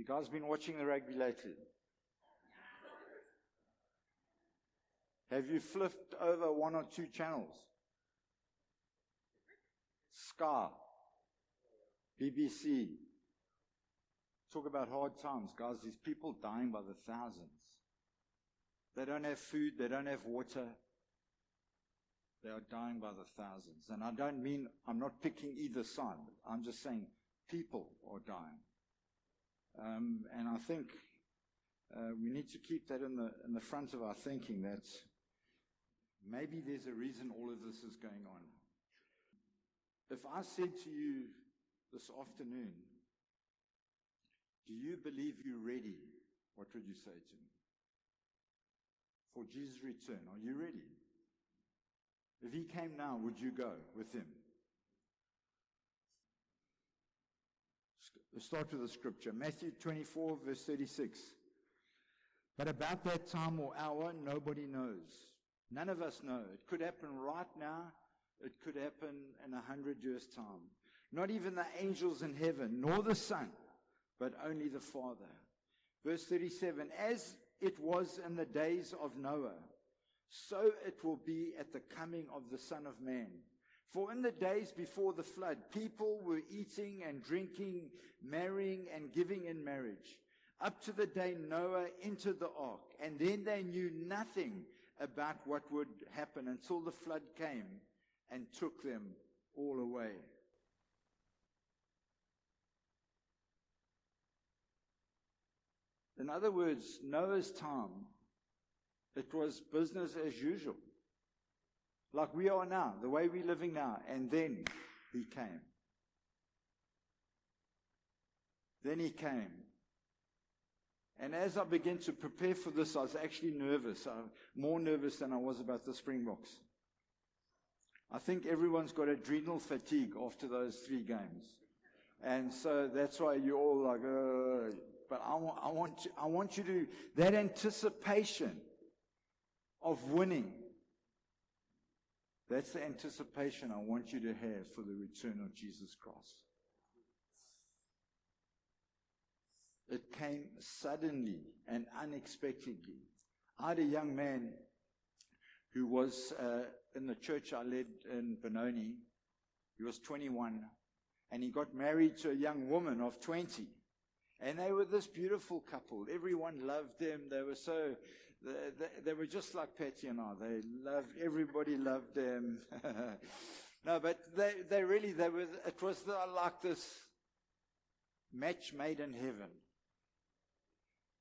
You guys been watching the rugby lately? Have you flipped over one or two channels? Sky, BBC. Talk about hard times, guys. These people dying by the thousands. They don't have food, they don't have water. They are dying by the thousands. And I don't mean, I'm not picking either side. I'm just saying people are dying. Um, and I think uh, we need to keep that in the, in the front of our thinking that maybe there's a reason all of this is going on. If I said to you this afternoon, do you believe you're ready? What would you say to me? For Jesus' return, are you ready? If he came now, would you go with him? Let's start with the scripture. Matthew 24, verse 36. But about that time or hour, nobody knows. None of us know. It could happen right now. It could happen in a hundred years' time. Not even the angels in heaven, nor the Son, but only the Father. Verse 37 As it was in the days of Noah, so it will be at the coming of the Son of Man. For in the days before the flood, people were eating and drinking, marrying and giving in marriage, up to the day Noah entered the ark. And then they knew nothing about what would happen until the flood came and took them all away. In other words, Noah's time, it was business as usual. Like we are now, the way we're living now. And then he came. Then he came. And as I began to prepare for this, I was actually nervous. I'm more nervous than I was about the Springboks. I think everyone's got adrenal fatigue after those three games. And so that's why you're all like, but I want, I want, you, I want you to, that anticipation of winning, that's the anticipation I want you to have for the return of Jesus Christ. It came suddenly and unexpectedly. I had a young man who was uh, in the church I led in Benoni. He was 21 and he got married to a young woman of 20. And they were this beautiful couple. Everyone loved them. They were so, they, they, were just like Patty and I. They loved, everybody loved them. no, but they, they really, they were, it was like this match made in heaven.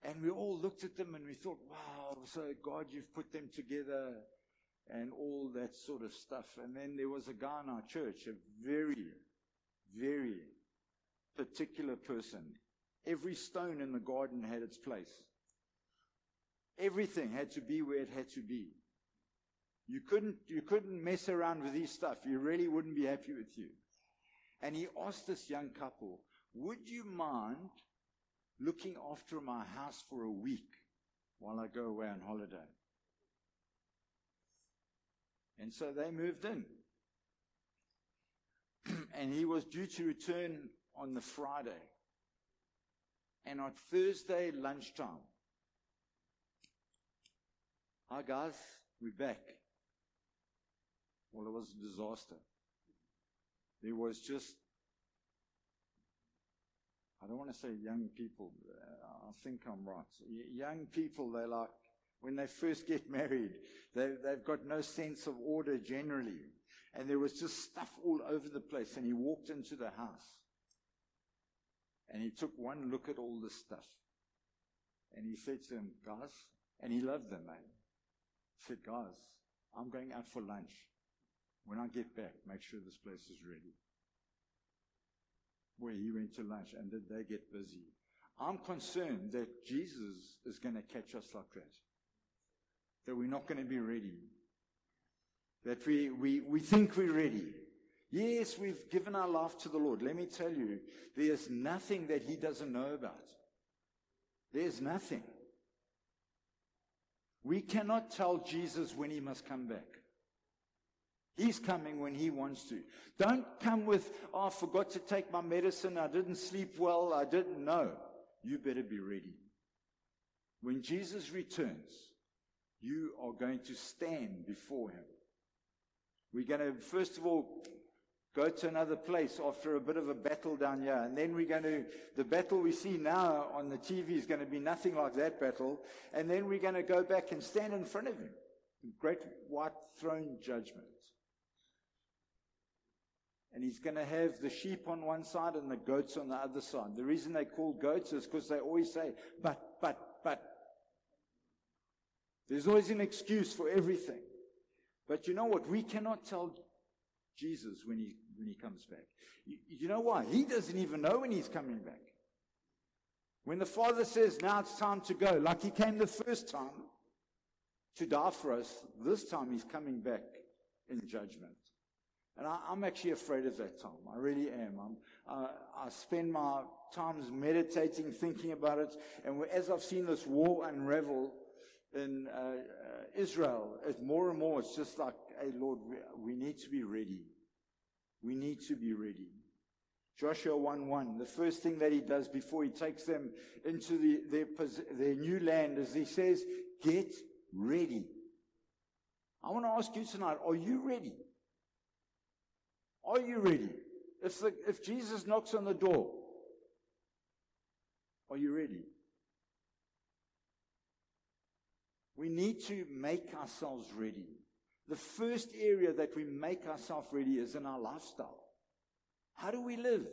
And we all looked at them and we thought, wow, so God, you've put them together and all that sort of stuff. And then there was a guy in our church, a very, very particular person. Every stone in the garden had its place. Everything had to be where it had to be. You couldn't, you couldn't mess around with his stuff. You really wouldn't be happy with you. And he asked this young couple, would you mind looking after my house for a week while I go away on holiday. And so they moved in. and he was due to return on the Friday. And on Thursday lunchtime, hi guys, we're back. Well, it was a disaster. There was just I don't want to say young people. Uh, I think I'm right. Young people, they like, when they first get married, they, they've got no sense of order generally. And there was just stuff all over the place. And he walked into the house. And he took one look at all this stuff. And he said to them, guys, and he loved them, man. Said, guys, I'm going out for lunch. When I get back, make sure this place is ready where he went to lunch and did they get busy? I'm concerned that Jesus is going to catch us like that. That we're not going to be ready. That we, we, we think we're ready. Yes, we've given our life to the Lord. Let me tell you, there's nothing that he doesn't know about. There's nothing. We cannot tell Jesus when he must come back. He's coming when he wants to. Don't come with, oh, I forgot to take my medicine. I didn't sleep well. I didn't know. you better be ready. When Jesus returns, you are going to stand before him. We're going to, first of all, go to another place after a bit of a battle down here. And then we're going to, the battle we see now on the TV is going to be nothing like that battle. And then we're going to go back and stand in front of him. The Great white throne judgment. And he's going to have the sheep on one side and the goats on the other side. The reason they call goats is because they always say, but, but, but. There's always an excuse for everything. But you know what? We cannot tell Jesus when he, when he comes back. You, you know why? He doesn't even know when he's coming back. When the Father says, now it's time to go, like he came the first time to die for us, this time he's coming back in judgment. And I, am actually afraid of that time. I really am. Uh, I spend my times meditating, thinking about it. And as I've seen this war unravel in uh, uh, Israel, it more and more, it's just like, hey, Lord, we, we need to be ready. We need to be ready. Joshua 1:1. The first thing that he does before he takes them into the, their, their new land is he says, Get ready. I want to ask you tonight, are you ready? Are you ready? If, the, if Jesus knocks on the door, are you ready? We need to make ourselves ready. The first area that we make ourselves ready is in our lifestyle. How do we live?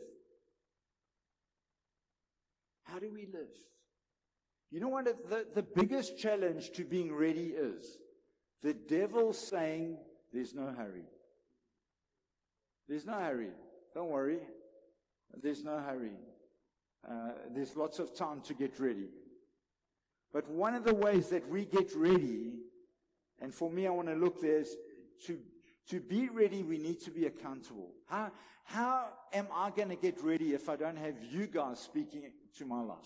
How do we live? You know what the, the biggest challenge to being ready is? The devil saying, There's no hurry. There's no hurry. Don't worry. There's no hurry. Uh, there's lots of time to get ready. But one of the ways that we get ready, and for me, I want to look there, is to, to be ready, we need to be accountable. How, how am I going to get ready if I don't have you guys speaking to my life?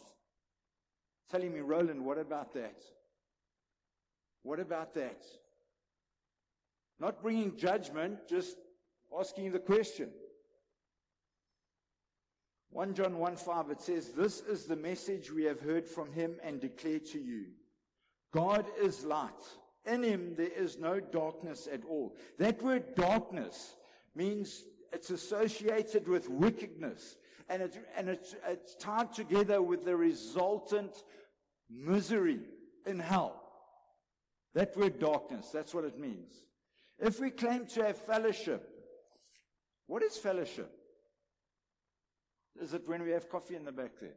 Telling me, Rowland, what about that? What about that? Not bringing judgment, just asking the question. 1 John 1 5, it says, This is the message we have heard from him and declare to you. God is light. In him there is no darkness at all. That word darkness means it's associated with wickedness. And, it, and it's, it's tied together with the resultant misery in hell. That word darkness, that's what it means. If we claim to have fellowship, what is fellowship? Is it when we have coffee in the back there?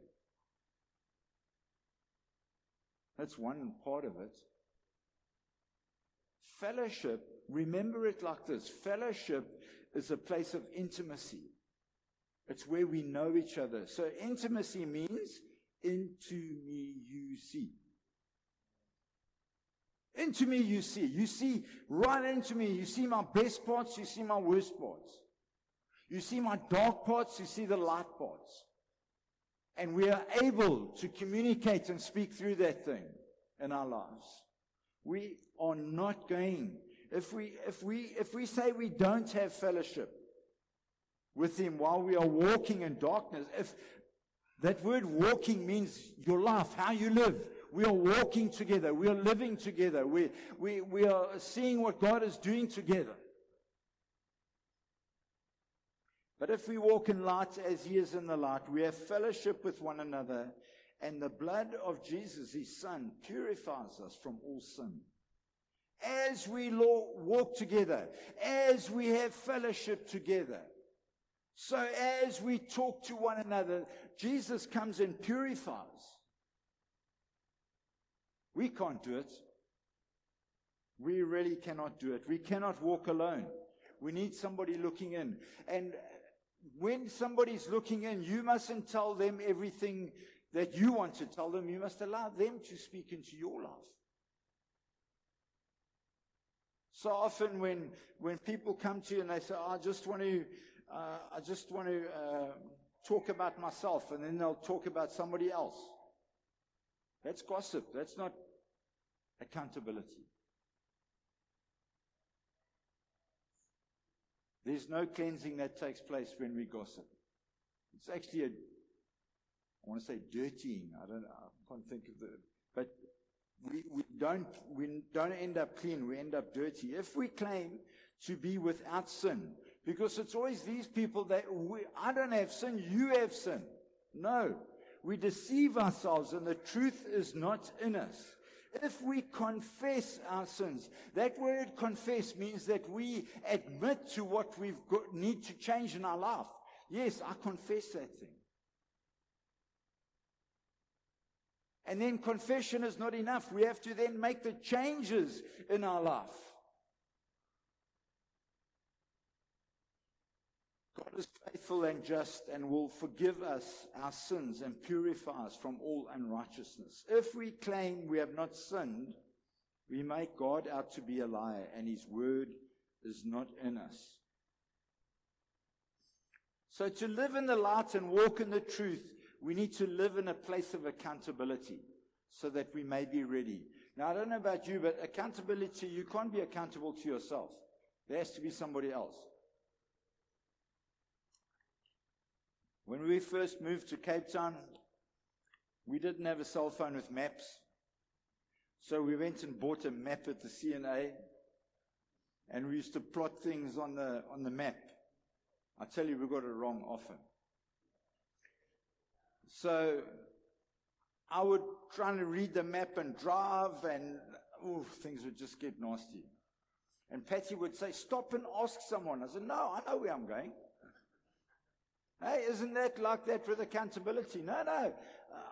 That's one part of it. Fellowship, remember it like this fellowship is a place of intimacy. It's where we know each other. So intimacy means into me you see. Into me you see. You see right into me. You see my best parts. You see my worst parts. You see my dark parts. You see the light parts. And we are able to communicate and speak through that thing in our lives. We are not going. If we, if we, if we say we don't have fellowship with Him while we are walking in darkness, if that word walking means your life, how you live. We are walking together. We are living together. We, we, we are seeing what God is doing together. But if we walk in light as He is in the light, we have fellowship with one another, and the blood of Jesus, His Son, purifies us from all sin. As we walk together, as we have fellowship together, so as we talk to one another, Jesus comes and purifies. We can't do it. We really cannot do it. We cannot walk alone. We need somebody looking in. And when somebody's looking in, you mustn't tell them everything that you want to tell them. You must allow them to speak into your life. So often when, when people come to you and they say, oh, I just want to, uh, I just want to uh, talk about myself, and then they'll talk about somebody else. That's gossip. That's not accountability. There's no cleansing that takes place when we gossip. It's actually a, want to say dirtying. I don't. I can't think of the, but we, we don't, we don't end up clean. We end up dirty. If we claim to be without sin, because it's always these people that we, I don't have sin, you have sin. No. We deceive ourselves and the truth is not in us. If we confess our sins, that word confess means that we admit to what we need to change in our life. Yes, I confess that thing. And then confession is not enough. We have to then make the changes in our life. God is faithful and just and will forgive us our sins and purify us from all unrighteousness. If we claim we have not sinned, we make God out to be a liar and his word is not in us. So to live in the light and walk in the truth, we need to live in a place of accountability so that we may be ready. Now, I don't know about you, but accountability, you can't be accountable to yourself. There has to be somebody else. When we first moved to Cape Town, we didn't have a cell phone with maps. So we went and bought a map at the CNA and we used to plot things on the, on the map. I tell you, we got it wrong often. So I would try to read the map and drive and ooh, things would just get nasty. And Patty would say, stop and ask someone. I said, no, I know where I'm going. Hey, isn't that like that with accountability? No, no.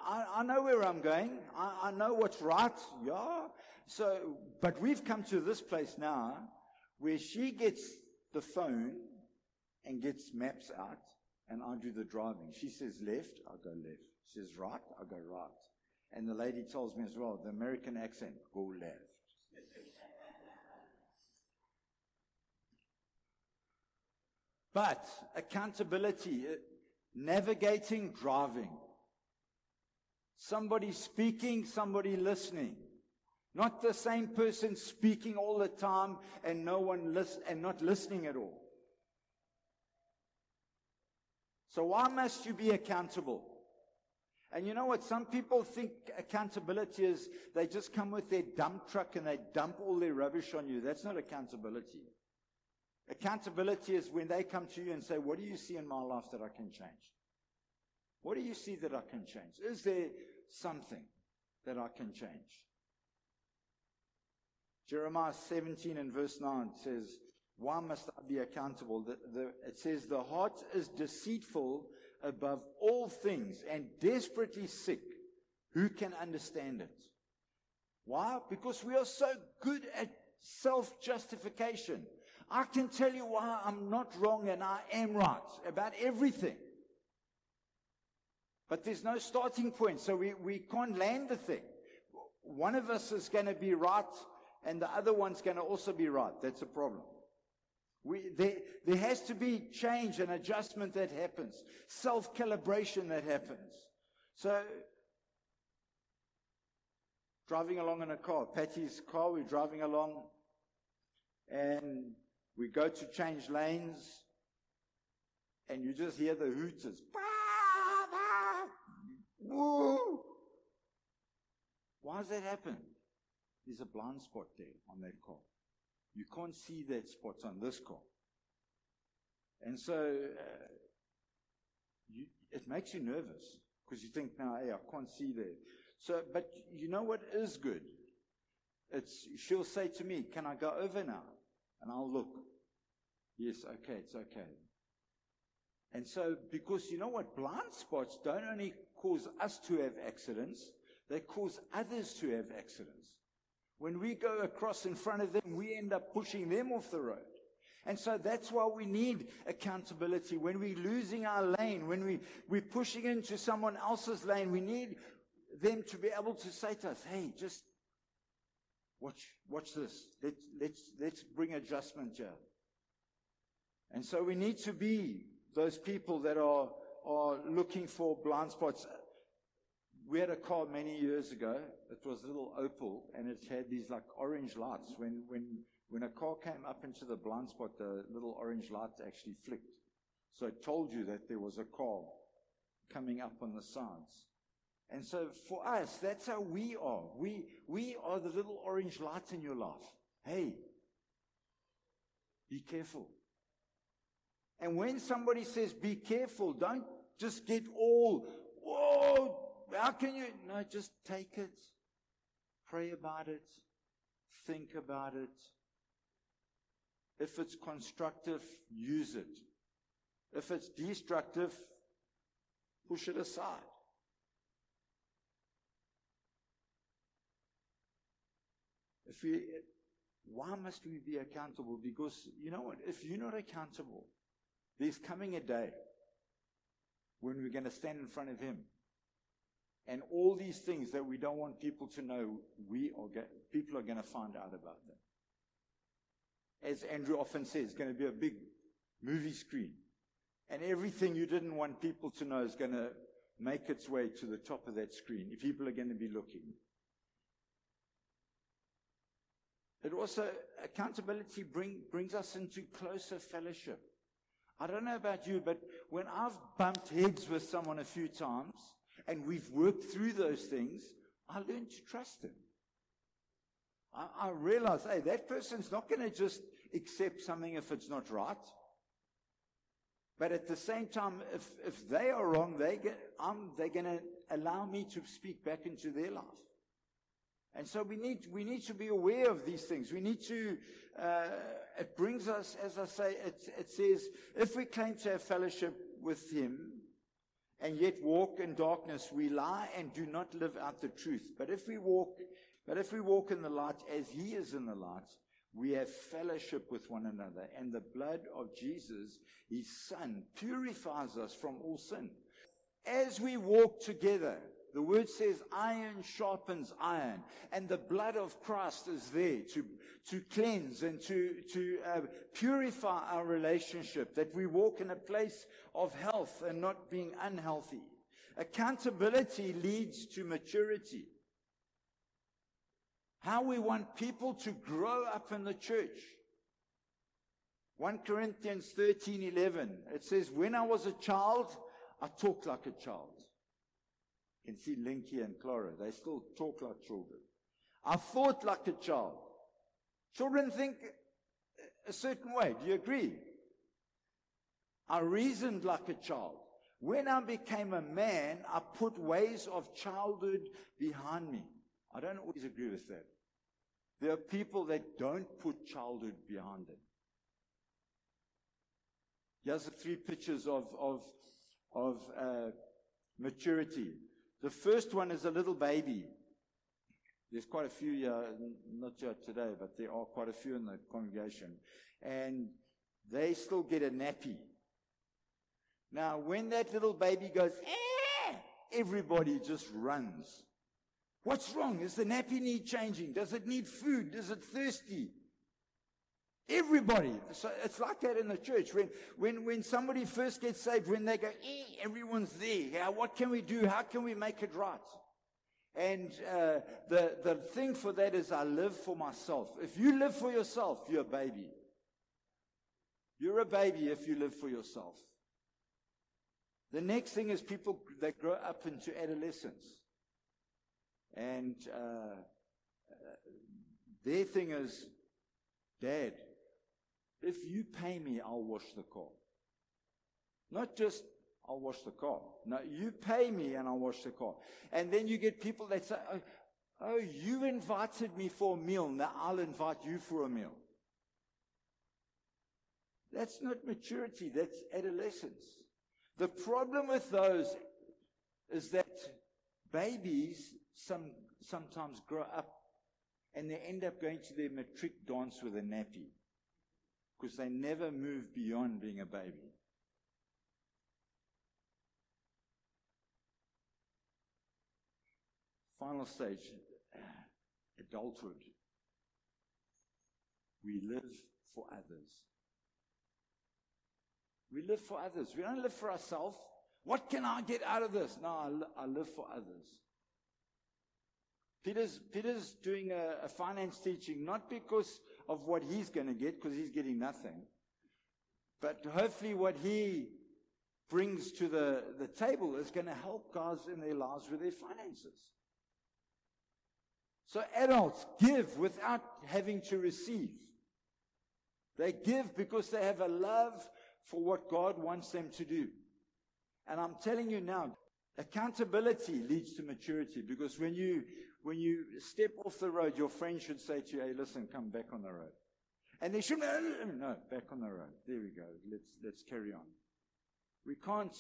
I, I know where I'm going. I, I know what's right. Yeah. So, but we've come to this place now where she gets the phone and gets maps out and I do the driving. She says left, I go left. She says right, I go right. And the lady tells me as well, the American accent, go left. But accountability, uh, navigating, driving. Somebody speaking, somebody listening. Not the same person speaking all the time and no one listen and not listening at all. So why must you be accountable? And you know what? Some people think accountability is they just come with their dump truck and they dump all their rubbish on you. That's not accountability. Accountability is when they come to you and say, What do you see in my life that I can change? What do you see that I can change? Is there something that I can change? Jeremiah 17 and verse 9 says, Why must I be accountable? The, the, it says, The heart is deceitful above all things and desperately sick. Who can understand it? Why? Because we are so good at self justification. I can tell you why I'm not wrong and I am right about everything. But there's no starting point, so we, we can't land the thing. One of us is going to be right and the other one's going to also be right. That's a problem. We, there, there has to be change and adjustment that happens, self calibration that happens. So, driving along in a car, Patty's car, we're driving along, and we go to change lanes, and you just hear the hooters. Woo! Why does that happen? There's a blind spot there on that car. You can't see that spot on this car. And so uh, you, it makes you nervous because you think, now, hey, I can't see there. So, but you know what is good? It's, she'll say to me, can I go over now? And I'll look. Yes, okay, it's okay. And so, because you know what? Blind spots don't only cause us to have accidents, they cause others to have accidents. When we go across in front of them, we end up pushing them off the road. And so that's why we need accountability. When we're losing our lane, when we, we're pushing into someone else's lane, we need them to be able to say to us, hey, just watch, watch this. Let, let's, let's bring adjustment here. And so we need to be those people that are, are looking for blind spots. We had a car many years ago. It was a little Opel, and it had these like orange lights. When, when, when a car came up into the blind spot, the little orange lights actually flicked. So it told you that there was a car coming up on the sides. And so for us, that's how we are. We, we are the little orange lights in your life. Hey, be careful. And when somebody says be careful, don't just get all, how can you? No, just take it, pray about it, think about it. If it's constructive, use it. If it's destructive, push it aside. If we, why must we be accountable? Because you know what? If you're not accountable, there's coming a day when we're going to stand in front of Him. And all these things that we don't want people to know, we are get, people are going to find out about them. As Andrew often says, it's going to be a big movie screen. And everything you didn't want people to know is going to make its way to the top of that screen. if People are going to be looking. It also, accountability bring, brings us into closer fellowship. I don't know about you, but when I've bumped heads with someone a few times and we've worked through those things, I learned to trust them. I, I realize, hey, that person's not going to just accept something if it's not right. But at the same time, if, if they are wrong, they get, um, they're going to allow me to speak back into their life. And so we need, we need to be aware of these things. We need to, uh, it brings us, as I say, it, it says, if we claim to have fellowship with Him and yet walk in darkness, we lie and do not live out the truth. But if we walk, but if we walk in the light as He is in the light, we have fellowship with one another and the blood of Jesus, His Son, purifies us from all sin. As we walk together, the word says iron sharpens iron, and the blood of Christ is there to, to cleanse and to, to uh, purify our relationship, that we walk in a place of health and not being unhealthy. Accountability leads to maturity. How we want people to grow up in the church. 1 Corinthians 13 11, it says, When I was a child, I talked like a child. You can see Linky and Clara. They still talk like children. I thought like a child. Children think a certain way. Do you agree? I reasoned like a child. When I became a man, I put ways of childhood behind me. I don't always agree with that. There are people that don't put childhood behind them. Here's the three pictures of, of, of uh, maturity. The first one is a little baby. There's quite a few here, not today, but there are quite a few in the congregation. And they still get a nappy. Now, when that little baby goes, eh, everybody just runs. What's wrong? Is the nappy need changing? Does it need food? Is it thirsty? Everybody. So it's like that in the church. When, when, when somebody first gets saved, when they go, eh, everyone's there. Yeah, what can we do? How can we make it right? And uh, the, the thing for that is I live for myself. If you live for yourself, you're a baby. You're a baby if you live for yourself. The next thing is people that grow up into adolescence. And uh, uh their thing is, Dad, if you pay me, I'll wash the car. Not just, I'll wash the car. No, you pay me and I'll wash the car. And then you get people that say, oh, oh you invited me for a meal. Now I'll invite you for a meal. That's not maturity. That's adolescence. The problem with those is that babies some, sometimes grow up and they end up going to their matric dance with a nappy because they never move beyond being a baby. Final stage, adulthood. We live for others. We live for others. We don't live for ourselves. What can I get out of this? No, I, li- I live for others. Peter's, Peter's doing a, a finance teaching not because of what he's going to get, because he's getting nothing, but hopefully what he brings to the, the table is going to help guys in their lives with their finances. So adults give without having to receive. They give because they have a love for what God wants them to do. And I'm telling you now, accountability leads to maturity because when you, when you step off the road, your friend should say to you, hey, listen, come back on the road. And they shouldn't, no, back on the road. There we go. Let's, let's carry on. We can't,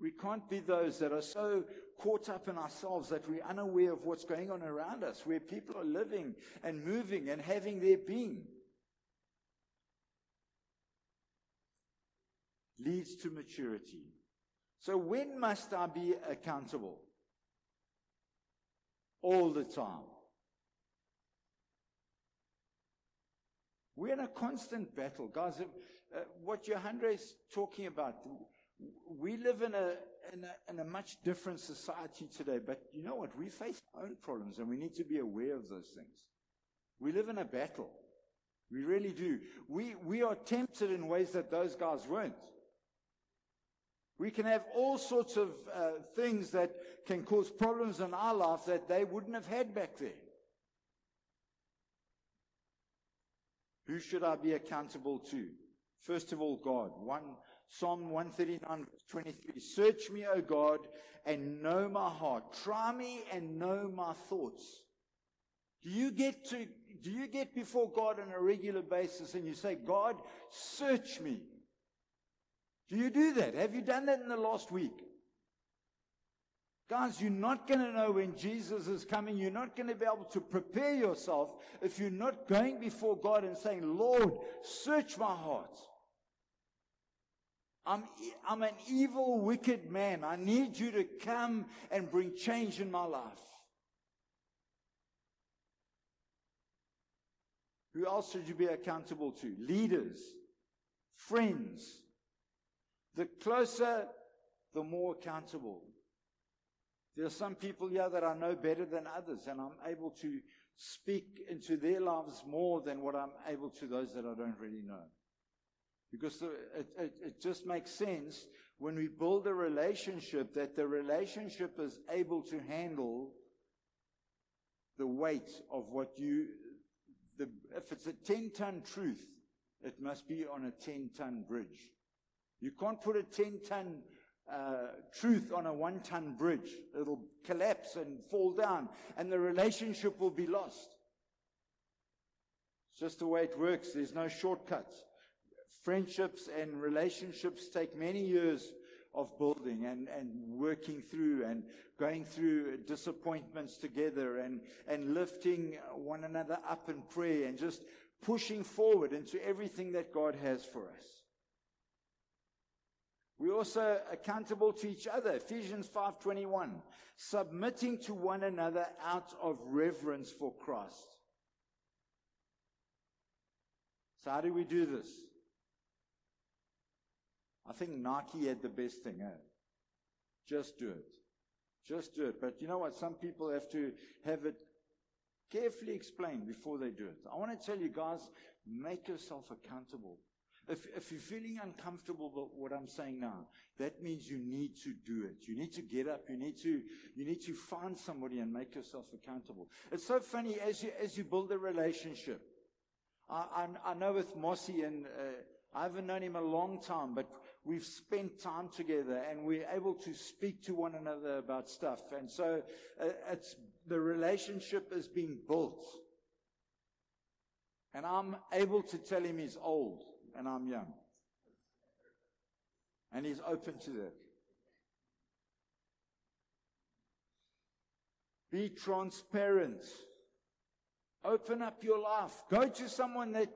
we can't be those that are so caught up in ourselves that we're unaware of what's going on around us, where people are living and moving and having their being. Leads to maturity. So when must I be accountable? All the time. We're in a constant battle. Guys, uh, what Johandre is talking about, we live in a, in a, in a much different society today, but you know what? We face our own problems and we need to be aware of those things. We live in a battle. We really do. We, we are tempted in ways that those guys weren't. We can have all sorts of uh, things that can cause problems in our life that they wouldn't have had back then. Who should I be accountable to? First of all, God. One, Psalm 139, 23. Search me, O God, and know my heart. Try me and know my thoughts. Do you get to, do you get before God on a regular basis and you say, God, search me? Do you do that? Have you done that in the last week? Guys, you're not going to know when Jesus is coming. You're not going to be able to prepare yourself if you're not going before God and saying, Lord, search my heart. I'm, I'm an evil, wicked man. I need you to come and bring change in my life. Who else should you be accountable to? Leaders, friends. The closer, the more accountable. There are some people here that I know better than others, and I'm able to speak into their lives more than what I'm able to those that I don't really know. Because it, it, it just makes sense when we build a relationship that the relationship is able to handle the weight of what you, the, if it's a 10 ton truth, it must be on a 10 ton bridge. You can't put a 10 ton uh, truth on a one ton bridge. It'll collapse and fall down, and the relationship will be lost. It's just the way it works. There's no shortcuts friendships and relationships take many years of building and, and working through and going through disappointments together and, and lifting one another up in prayer and just pushing forward into everything that God has for us. We're also accountable to each other. Ephesians 5:21, submitting to one another out of reverence for Christ. So how do we do this? I think Nike had the best thing, eh? Just do it. Just do it. But you know what? Some people have to have it carefully explained before they do it. I want to tell you guys, make yourself accountable. If, if you're feeling uncomfortable about what I'm saying now, that means you need to do it. You need to get up. You need to, you need to find somebody and make yourself accountable. It's so funny as you, as you build a relationship. I, I, I know with Mossy and, uh, I haven't known him a long time, but we've spent time together and we're able to speak to one another about stuff. And so uh, it's, the relationship is being built. And I'm able to tell him he's old and I'm young. And he's open to that. Be transparent. Open up your life. Go to someone that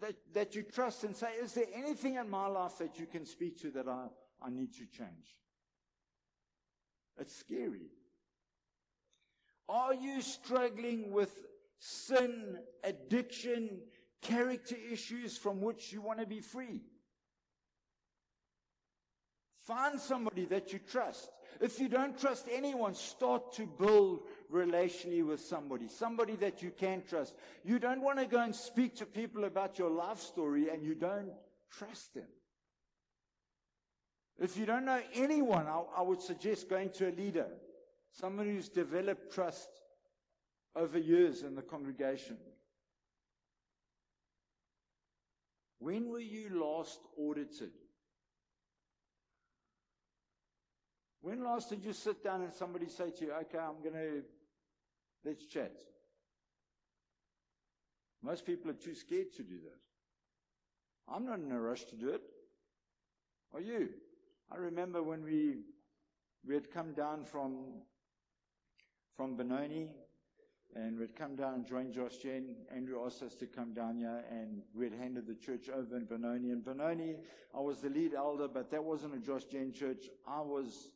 that, that you trust and say, is there anything in my life that you can speak to that I, I need to change? It's scary. Are you struggling with sin, addiction, character issues from which you want to be free? Find somebody that you trust. If you don't trust anyone, start to build relationally with somebody, somebody that you can trust. You don't want to go and speak to people about your life story and you don't trust them. If you don't know anyone, I, I would suggest going to a leader, someone who's developed trust over years in the congregation. When were you last audited? When last did you sit down and somebody say to you, okay, I'm going to, let's chat? Most people are too scared to do that. I'm not in a rush to do it. Are you? I remember when we, we had come down from, from Benoni and we'd come down and joined Josh Gen. Andrew asked us to come down here and we'd handed the church over in Benoni. And Benoni, I was the lead elder, but that wasn't a Josh Gen church. I was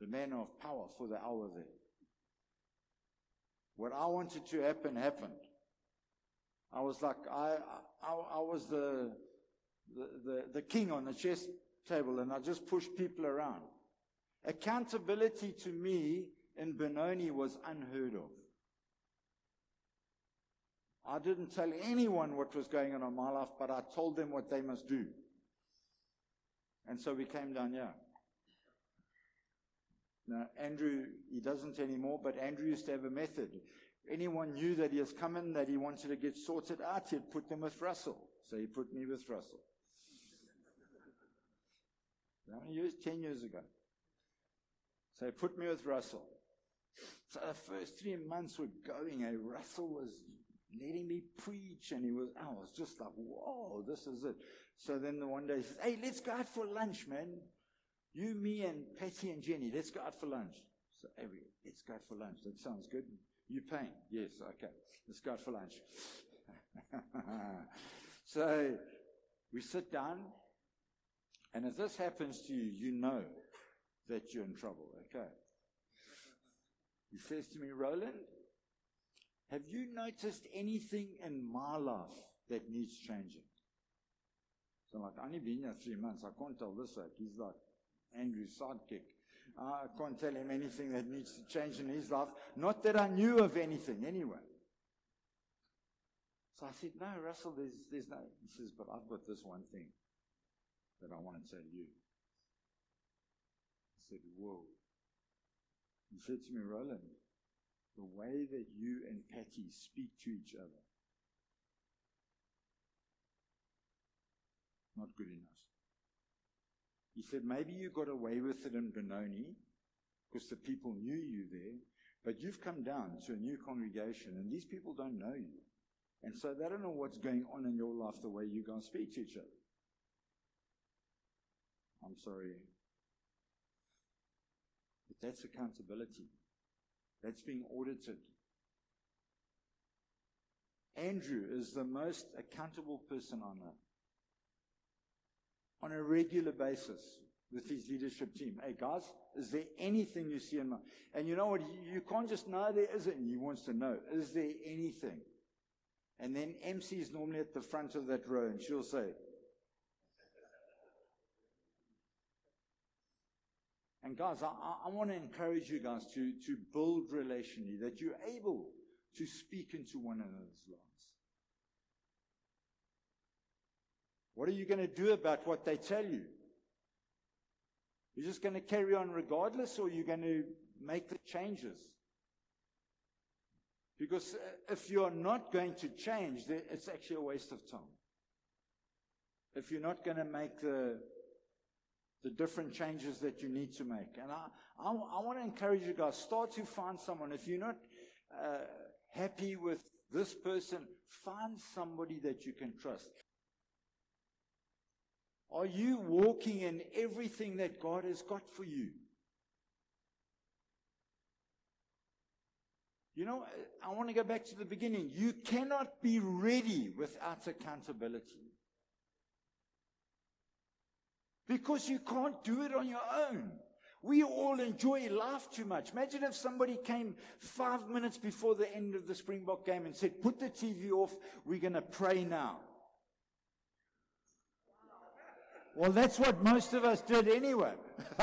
the man of power for the hour there. What I wanted to happen happened. I was like, I, I, I was the, the, the, the king on the chess table and I just pushed people around. Accountability to me in Benoni was unheard of. I didn't tell anyone what was going on in my life, but I told them what they must do. And so we came down here. Now, Andrew, he doesn't anymore, but Andrew used to have a method. Anyone knew that he has come in, that he wanted to get sorted out, he'd put them with Russell. So he put me with Russell. Years? Ten years ago. So he put me with Russell. So the first three months were going, and Russell was letting me preach, and he was, I was just like, whoa, this is it. So then the one day he says, hey, let's go out for lunch, man. You, me, and Patty and Jenny, let's go out for lunch. So, hey, let's go out for lunch. That sounds good. You paying? Yes, okay. Let's go out for lunch. so we sit down, and if this happens to you, you know that you're in trouble, okay? He says to me, Rowland, have you noticed anything in my life that needs changing? So I'm like, I've only been here three months. I can't tell this like he's like Andrew's sidekick. I can't tell him anything that needs to change in his life. Not that I knew of anything anyway. So I said, No, Russell, there's, there's no. He says, But I've got this one thing that I want to tell you. I said, Whoa. He said to me, Rowland, the way that you and Patty speak to each other, not good enough. He said, maybe you got away with it in Benoni because the people knew you there, but you've come down to a new congregation and these people don't know you. And so they don't know what's going on in your life the way you guys speak to each other. I'm sorry. But that's accountability. That's being audited. Andrew is the most accountable person on know on a regular basis with his leadership team. Hey guys, is there anything you see in my, and you know what? You can't just know there isn't. He wants to know, is there anything? And then MC is normally at the front of that row and she'll say, And guys, I, I want to encourage you guys to, to build relationally, that you're able to speak into one another's lives. What are you going to do about what they tell you? You're just going to carry on regardless, or you're going to make the changes? Because uh, if you're not going to change, it's actually a waste of time. If you're not going to make the, the different changes that you need to make. And I, I, I want to encourage you guys, start to find someone. If you're not uh, happy with this person, find somebody that you can trust. Are you walking in everything that God has got for you? You know, I want to go back to the beginning. You cannot be ready without accountability. Because you can't do it on your own. We all enjoy life too much. Imagine if somebody came five minutes before the end of the Springbok game and said, Put the TV off, we're going to pray now. Well, that's what most of us did anyway.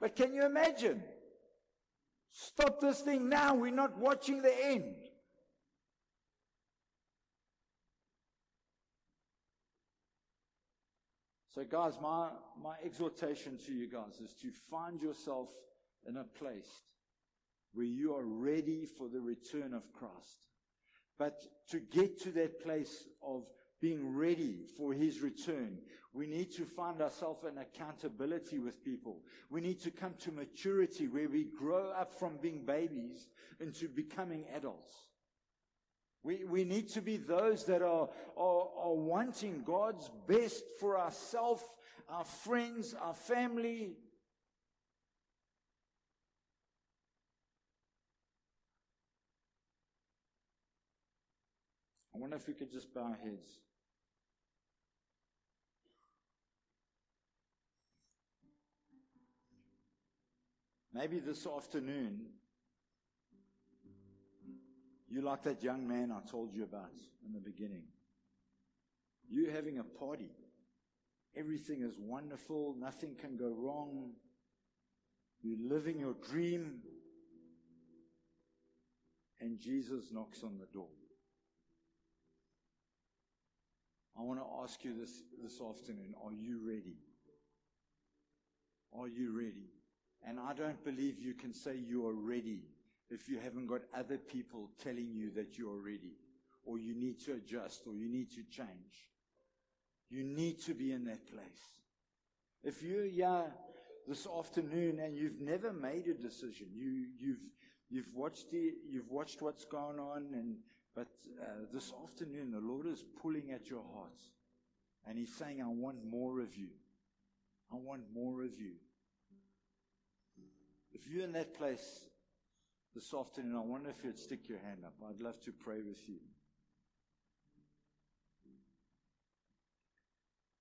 but can you imagine? Stop this thing now. We're not watching the end. So, guys, my, my exhortation to you guys is to find yourself in a place where you are ready for the return of Christ. But to get to that place of being ready for his return, we need to find ourselves in accountability with people. We need to come to maturity where we grow up from being babies into becoming adults. We, we need to be those that are, are, are wanting God's best for ourselves, our friends, our family. I wonder if we could just bow our heads. Maybe this afternoon, you like that young man I told you about in the beginning. You're having a party. Everything is wonderful. Nothing can go wrong. You're living your dream. And Jesus knocks on the door. I want to ask you this this afternoon. Are you ready? Are you ready? And I don't believe you can say you are ready if you haven't got other people telling you that you are ready, or you need to adjust, or you need to change. You need to be in that place. If you're here this afternoon and you've never made a decision, you, you've, you've watched the, you've watched what's going on, and but uh, this afternoon the Lord is pulling at your heart, and He's saying, "I want more of you. I want more of you." If you're in that place this afternoon, I wonder if you'd stick your hand up. I'd love to pray with you.